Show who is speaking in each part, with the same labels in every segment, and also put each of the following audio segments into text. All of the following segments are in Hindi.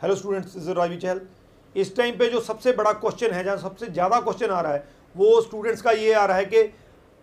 Speaker 1: Hello students is Ravi Chahal इस टाइम पे जो सबसे बड़ा क्वेश्चन है, जहाँ सबसे ज़्यादा क्वेश्चन आ रहा है, वो स्टूडेंट्स का ये आ रहा है कि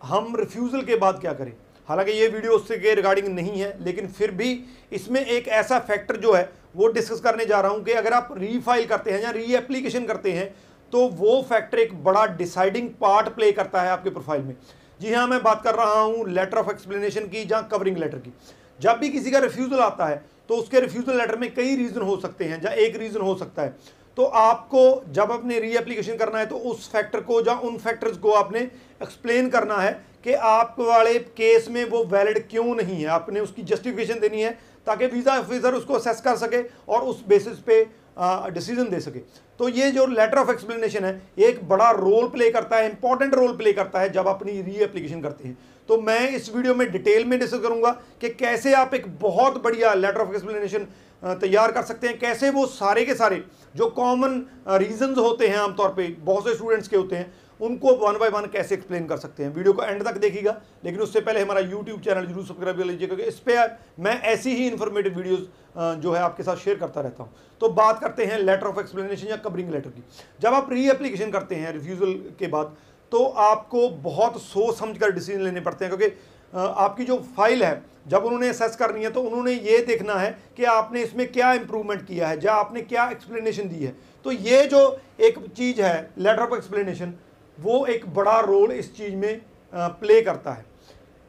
Speaker 1: हम रिफ्यूज़ल के बाद क्या करें? हालाँकि ये वीडियो उससे के रिगार्डिंग नहीं है, लेकिन फिर भी इसमें एक ऐसा फैक्टर जो है, वो डिस्कस करने जा रहा हूँ कि अगर आप रीफाइल करते हैं या री एप्लीकेशन करते हैं तो वो फैक्टर एक बड़ा डिसाइडिंग पार्ट प्ले करता है आपके प्रोफ़ाइल में। जी हाँ मैं बात कर रहा हूँ लेटर ऑफ़ एक्सप्लेनेशन की या कवरिंग लेटर की। जब भी किसी का रिफ्यूज़ल आता है तो उसके रिफ्यूज़ल लेटर में कई रीज़न हो सकते हैं जहाँ एक रीज़न हो सकता है। तो आपको जब अपने रीएप्लीकेशन करना है तो उस फैक्टर को या उन फैक्टर्स को आपने एक्सप्लेन करना है कि आप वाले केस में वो वैलिड क्यों नहीं है। आपने उसकी जस्टिफिकेशन देनी है, ताकि वीज़ा ऑफिसर उसको असेस कर सके और उस बेसिस पे डिसीज़न दे सके। तो ये जो लेटर ऑफ़ एक्सप्लेनेशन है एक बड़ा रोल प्ले करता है इंपॉर्टेंट रोल प्ले करता है जब अपनी री एप्लीकेशन करते हैं। तो मैं इस वीडियो में डिटेल में डिस्कस करूँगा कि कैसे आप एक बहुत बढ़िया लेटर ऑफ़ एक्सप्लेनेशन तैयार कर सकते हैं, कैसे वो सारे के सारे जो कॉमन रीजंस होते हैं आमतौर पे, बहुत से स्टूडेंट्स के होते हैं उनको वन बाय वन कैसे एक्सप्लेन कर सकते हैं? वीडियो को एंड तक देखिएगा, लेकिन उससे पहले हमारा यूट्यूब चैनल ज़रूर सब्सक्राइब कर लीजिएगा, क्योंकि इस पर मैं ऐसी ही इन्फॉर्मेटिव वीडियोस जो है आपके साथ शेयर करता रहता हूँ। तो बात करते हैं लेटर ऑफ़ एक्सप्लेनेशन या कवरिंग लेटर की। जब आप री एप्लीकेशन करते हैं रिफ्यूज़ल के बाद तो आपको बहुत सोच समझ कर डिसीज़न लेने पड़ते हैं, क्योंकि आपकी जो फ़ाइल है, जब उन्होंने असेस करनी है तो उन्होंने ये देखना है कि आपने इसमें क्या इंप्रूवमेंट किया है, या आपने क्या एक्सप्लेनेशन दी है। तो ये जो एक चीज़ है लेटर ऑफ़ एक्सप्लेनेशन वो एक बड़ा रोल इस चीज़ में प्ले करता है।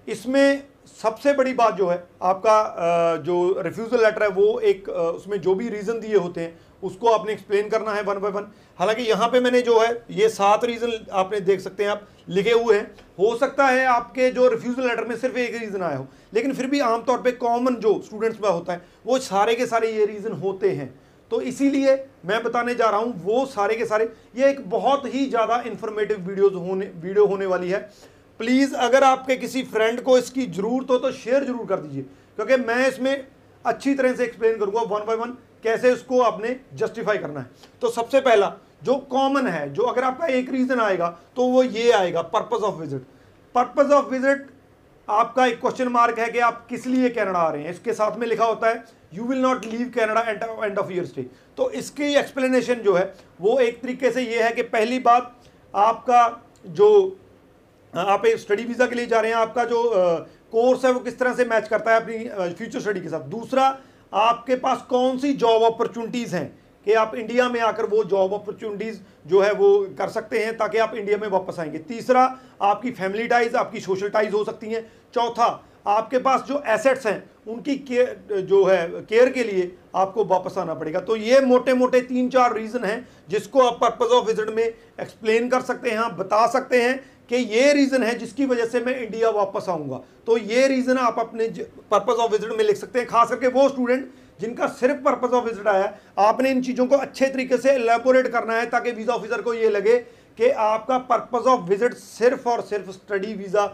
Speaker 1: इसमें सबसे बड़ी बात जो है, आपका जो रिफ्यूज़ल लेटर है, वो एक उसमें जो भी रीज़न दिए होते हैं, उसको आपने एक्सप्लेन करना है वन बाय वन हालाँकि यहाँ पे मैंने जो है, ये सात रीज़न आपने देख सकते हैं, आप लिखे हुए हैं। हो सकता है आपके जो रिफ्यूज़ल लेटर में सिर्फ़ एक रीज़न आया हो, लेकिन फिर भी आमतौर पर कॉमन जो स्टूडेंट्स में होता है, वो सारे के सारे ये रीज़न होते हैं। तो इसीलिए मैं बताने जा रहा हूँ, वो सारे के सारे, ये एक बहुत ही ज़्यादा इंफॉर्मेटिव वीडियोज़ होने वीडियो होने वाली है। प्लीज़ अगर आपके किसी फ्रेंड को इसकी ज़रूरत हो तो शेयर ज़रूर कर दीजिए, क्योंकि मैं इसमें अच्छी तरह से एक्सप्लेन करूँगा वन बाय वन कैसे उसको आपने जस्टिफाई करना है। तो सबसे पहला, जो कॉमन है, जो अगर आपका एक रीज़न आएगा तो वो ये आएगा purpose of visit purpose of visit आपका एक क्वेश्चन मार्क है कि आप किस लिए कनाडा आ रहे हैं। इसके साथ में लिखा होता है you will not leave Canada end of year stay तो इसकी एक्सप्लेनेशन जो है, वो एक तरीके से ये है कि पहली बात, आपका जो, आप एक स्टडी वीज़ा के लिए जा रहे हैं, आपका जो कोर्स है, वो किस तरह से मैच करता है अपनी फ्यूचर स्टडी के साथ? दूसरा, आपके पास कौन सी जॉब अपॉर्चुनिटीज़ हैं कि आप इंडिया में आकर वो जॉब अपॉर्चुनिटीज़ जो है, वो कर सकते हैं ताकि आप इंडिया में वापस आएँगे? तीसरा, आपकी फैमिली टाइज आपकी सोशल टाइज हो सकती हैं। चौथा आपके पास जो एसेट्स हैं, उनकी जो है केयर के लिए आपको वापस आना पड़ेगा। तो ये मोटे मोटे तीन चार रीज़न हैं, जिसको आप पर्पज़ ऑफ़ विज़िट में एक्सप्लेन कर सकते हैं, आप बता सकते हैं कि ये रीज़न है जिसकी वजह से मैं इंडिया वापस आऊँगा। तो ये रीज़न आप अपने पर्पज़ ऑफ़ विज़िट में लिख सकते हैं, खास करके वो स्टूडेंट जिनका सिर्फ़ पर्पज़ ऑफ़ विज़िट आया, आपने इन चीज़ों को अच्छे तरीके से एलेबोरेट करना है, ताकि वीज़ा ऑफिसर को ये लगे कि आपका पर्पज़ ऑफ़ विज़िट सिर्फ़ और सिर्फ़ स्टडी वीज़ा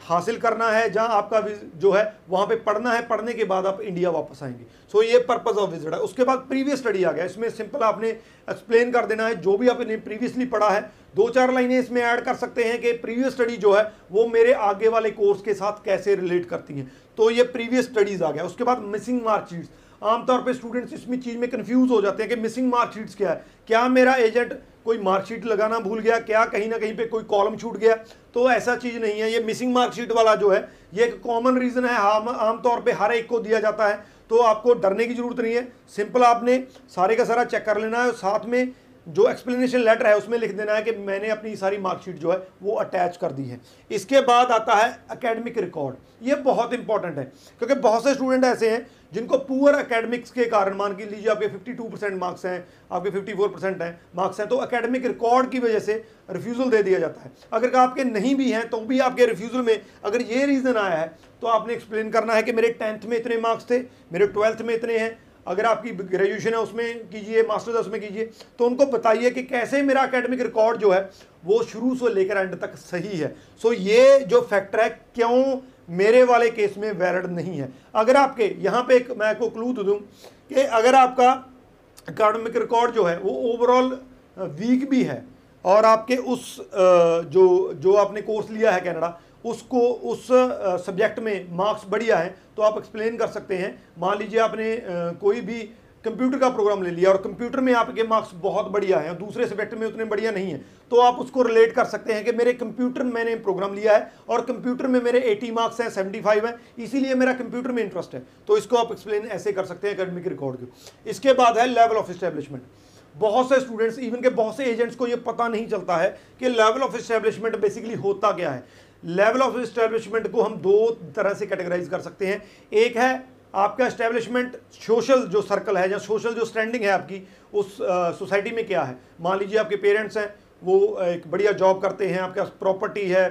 Speaker 1: हासिल करना है जहाँ आपका जो है वहाँ पे पढ़ना है पढ़ने के बाद आप इंडिया वापस आएँगे। सो so, ये पर्पज ऑफ़ विज़िट है। उसके बाद प्रीवियस स्टडी आ गया। इसमें सिंपल आपने एक्सप्लेन कर देना है जो भी आपने प्रीवियसली पढ़ा है दो चार लाइनें इसमें ऐड कर सकते हैं कि प्रीवियस स्टडी जो है वो मेरे आगे वाले कोर्स के साथ कैसे रिलेट करती हैं। तो ये प्रीवियस स्टडीज़ आ गया। उसके बाद मिसिंग मार्कशीट्स आमतौर पे स्टूडेंट्स इसमें चीज़ में कंफ्यूज हो जाते हैं कि मिसिंग मार्कशीट्स क्या है। क्या मेरा एजेंट कोई मार्कशीट लगाना भूल गया? क्या कहीं ना कहीं पे कोई कॉलम छूट गया? तो ऐसा चीज़ नहीं है। ये मिसिंग मार्कशीट वाला जो है, ये एक कॉमन रीज़न है। आम, आमतौर पर हर एक को दिया जाता है। तो आपको डरने की ज़रूरत नहीं है। सिंपल आपने सारे का सारा चेक कर लेना है साथ में जो एक्सप्लेनेशन लेटर है, उसमें लिख देना है कि मैंने अपनी सारी मार्कशीट जो है, वो अटैच कर दी है। इसके बाद आता है एकेडमिक रिकॉर्ड ये बहुत इंपॉर्टेंट है, क्योंकि बहुत से स्टूडेंट ऐसे हैं जिनको पुअर एकेडमिक्स के कारण, मान के लीजिए आपके 52 परसेंट मार्क्स हैं, आपके 54 परसेंट हैं मार्क्स हैं तो एकेडमिक रिकॉर्ड की वजह से रिफ्यूज़ल दे दिया जाता है। अगर आपके नहीं भी हैं तो भी आपके रिफ्यूज़ल में अगर ये रीज़न आया है तो आपने एक्सप्लेन करना है कि मेरे टेंथ में इतने मार्क्स थे, मेरे ट्वेल्थ में इतने हैं अगर आपकी ग्रेजुएशन है, उसमें कीजिए मास्टर्स है, उसमें कीजिए तो उनको बताइए कि कैसे मेरा एकेडमिक रिकॉर्ड जो है, वो शुरू से लेकर एंड तक सही है। सो so, ये जो फैक्टर है, क्यों मेरे वाले केस में वैलिड नहीं है? अगर आपके, यहाँ पे एक मैं आपको क्लू तो दूँ कि अगर आपका अकेडमिक रिकॉर्ड जो है, वो ओवरऑल वीक भी है, और आपके उस जो जो आपने कोर्स लिया है कनाडा उसको उस सब्जेक्ट में मार्क्स बढ़िया है तो आप एक्सप्लेन कर सकते हैं। मान लीजिए आपने कोई भी कंप्यूटर का प्रोग्राम ले लिया और कंप्यूटर में आपके मार्क्स बहुत बढ़िया हैं दूसरे सब्जेक्ट में उतने बढ़िया नहीं है तो आप उसको रिलेट कर सकते हैं कि मेरे कंप्यूटर मैंने प्रोग्राम लिया है और कंप्यूटर में मेरे 80 मार्क्स हैं 75 हैं, इसीलिए मेरा कंप्यूटर में इंटरेस्ट है। तो इसको आप एक्सप्लेन ऐसे कर सकते हैं अकेडमिक रिकॉर्ड के। इसके बाद है लेवल ऑफ़ इस्टेब्लिशमेंट बहुत से स्टूडेंट्स इवन के बहुत से एजेंट्स को ये पता नहीं चलता है कि लेवल ऑफ़ इस्टेब्लिशमेंट बेसिकली होता क्या है। लेवल ऑफ़ इस्टेब्लिशमेंट को हम दो तरह से कैटेगराइज कर सकते हैं। एक है आपका इस्टेब्लिशमेंट सोशल जो सर्कल है या सोशल जो स्टैंडिंग है आपकी उस सोसाइटी में क्या है? मान लीजिए आपके पेरेंट्स हैं वो एक बढ़िया जॉब करते हैं आपके पास प्रॉपर्टी है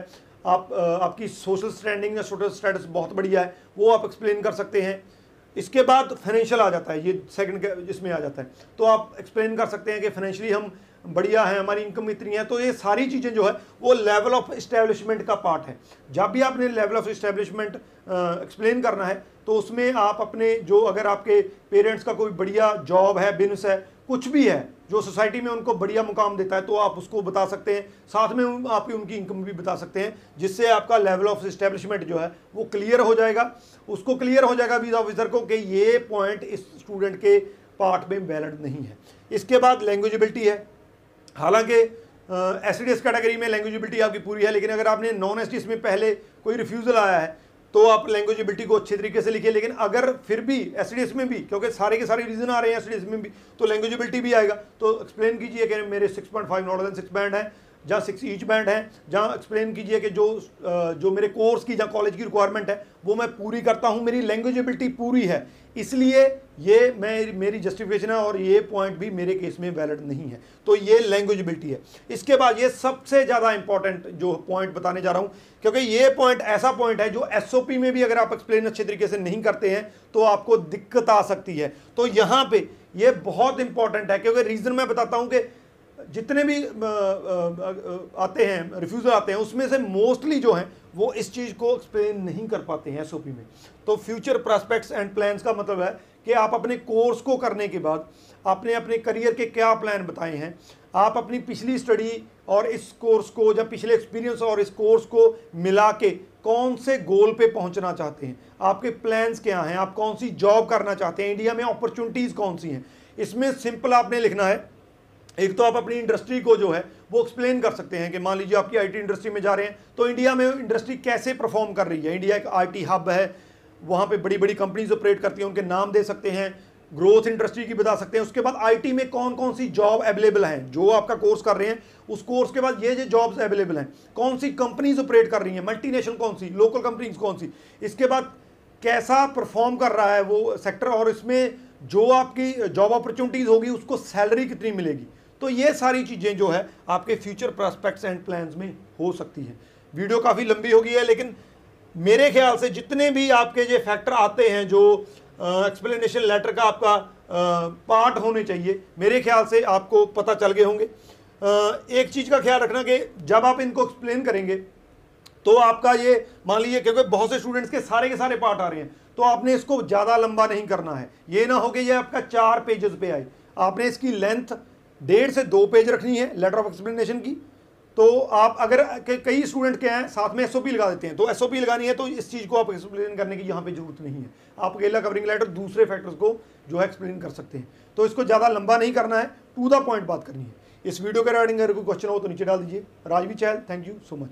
Speaker 1: आप आ, आपकी सोशल स्टैंडिंग या सोशल स्टेटस बहुत बढ़िया है वो आप एक्सप्लेन कर सकते हैं। इसके बाद फाइनेंशियल आ जाता है ये सेकंड इसमें आ जाता है। तो आप एक्सप्लेन कर सकते हैं कि फाइनेंशियली हम बढ़िया है, हमारी इनकम इतनी है तो ये सारी चीज़ें जो है, वो लेवल ऑफ़ इस्टेब्लिशमेंट का पार्ट है। जब भी आपने लेवल ऑफ़ इस्टेब्लिशमेंट एक्सप्लेन करना है तो उसमें आप अपने जो अगर आपके पेरेंट्स का कोई बढ़िया जॉब है बिज़नेस है, कुछ भी है, जो सोसाइटी में उनको बढ़िया मुकाम देता है तो आप उसको बता सकते हैं। साथ में आप उनकी इनकम भी बता सकते हैं, जिससे आपका लेवल ऑफ़ इस्टेब्लिशमेंट जो है, वो क्लियर हो जाएगा। उसको क्लियर हो जाएगा वीज़ा ऑफिसर को कि ये पॉइंट इस स्टूडेंट के पार्ट में वैलिड नहीं है। इसके बाद लैंग्वेजेबिलिटी है। हालाँकि एस कैटेगरी में लैंग्वेजिबिलिटी आपकी पूरी है, लेकिन अगर आपने नॉन एस में पहले कोई रिफ्यूज़ल आया है तो आप लैंग्वेजिबिलिटी को अच्छे तरीके से लिखिए, लेकिन अगर फिर भी एस में भी, क्योंकि सारे के सारे रीजन आ रहे हैं एस में भी तो लैंग्वेजिबिलिटी भी आएगा। तो एक्सप्लेन कीजिए कि मेरे 6.5 नॉट देन सिक्स बैंड है। जहाँ सिक्स ईच बैंड है, जहाँ एक्सप्लेन कीजिए कि जो जो मेरे कोर्स की, जहाँ कॉलेज की रिक्वायरमेंट है, वो मैं पूरी करता हूँ, मेरी लैंग्वेजेबिलिटी पूरी है। इसलिए ये मैं, मेरी जस्टिफिकेशन है और ये पॉइंट भी मेरे केस में वैलिड नहीं है। तो ये लैंग्वेजेबिलिटी है। इसके बाद ये सबसे ज़्यादा इंपॉर्टेंट जो पॉइंट बताने जा रहा हूँ, क्योंकि ये पॉइंट ऐसा पॉइंट है जो एसओपी में भी अगर आप एक्सप्लेन अच्छे तरीके से नहीं करते हैं तो आपको दिक्कत आ सकती है। तो यहाँ पे ये बहुत इंपॉर्टेंट है, क्योंकि रीज़न मैं बताता हूँ कि जितने भी आते हैं रिफ्यूज़ल आते हैं, उसमें से मोस्टली जो हैं, वो इस चीज़ को एक्सप्लेन नहीं कर पाते हैं एसओपी में। तो फ्यूचर प्रॉस्पेक्ट्स एंड प्लान्स का मतलब है कि आप अपने कोर्स को करने के बाद, आपने अपने करियर के क्या प्लान बताए हैं, आप अपनी पिछली स्टडी और इस कोर्स को या पिछले एक्सपीरियंस और इस कोर्स को मिला के कौन से गोल पे पहुँचना चाहते हैं, आपके प्लान्स क्या हैं, आप कौन सी जॉब करना चाहते हैं इंडिया में अपॉर्चुनिटीज़ कौन सी हैं, इसमें सिंपल आपने लिखना है एक तो आप अपनी इंडस्ट्री को जो है, वो एक्सप्लेन कर सकते हैं कि मान लीजिए आपकी आईटी इंडस्ट्री में जा रहे हैं तो इंडिया में इंडस्ट्री कैसे परफॉर्म कर रही है? इंडिया एक आईटी हब है, वहाँ पे बड़ी बड़ी कंपनीज़ ऑपरेट करती हैं, उनके नाम दे सकते हैं ग्रोथ इंडस्ट्री की बता सकते हैं। उसके बाद आईटी में कौन कौन सी जॉब अवेलेबल हैं? जो आपका कोर्स कर रहे हैं, उस कोर्स के बाद ये जो जॉब्स अवेलेबल हैं, कौन सी कंपनीज़ ऑपरेट कर रही हैं? मल्टीनेशनल कौन सी? लोकल कंपनीज़ कौन सी? इसके बाद कैसा परफॉर्म कर रहा है वो सेक्टर और इसमें जो आपकी जॉब अपॉर्चुनिटीज़ होगी, उसको सैलरी कितनी मिलेगी? तो ये सारी चीज़ें जो है आपके फ्यूचर प्रॉस्पेक्ट्स एंड प्लान्स में हो सकती हैं। वीडियो काफ़ी लंबी हो गई है, लेकिन मेरे ख्याल से जितने भी आपके जो फैक्टर आते हैं जो एक्सप्लेनेशन लेटर का आपका पार्ट होने चाहिए, मेरे ख्याल से आपको पता चल गए होंगे। एक चीज़ का ख्याल रखना कि जब आप इनको एक्सप्लेन करेंगे तो आपका ये, मान लीजिए क्योंकि बहुत से स्टूडेंट्स के सारे के सारे पार्ट आ रहे हैं तो आपने इसको ज़्यादा लंबा नहीं करना है। ये ना हो कि ये आपका चार पेजेस पे आए। आपने इसकी लेंथ डेढ़ से दो पेज रखनी है लेटर ऑफ़ एक्सप्लेनेशन की। तो आप अगर कई स्टूडेंट के हैं, साथ में एसओपी लगा देते हैं। तो एसओपी लगानी है तो इस चीज़ को आप एक्सप्लेन करने की यहाँ पे ज़रूरत नहीं है। आप अकेला कवरिंग लेटर दूसरे फैक्टर्स को जो है एक्सप्लेन कर सकते हैं। तो इसको ज़्यादा लंबा नहीं करना है टू द पॉइंट बात करनी है। इस वीडियो के रिगार्डिंग अगर कोई क्वेश्चन हो तो नीचे डाल दीजिए। राजवी चैल थैंक यू सो मच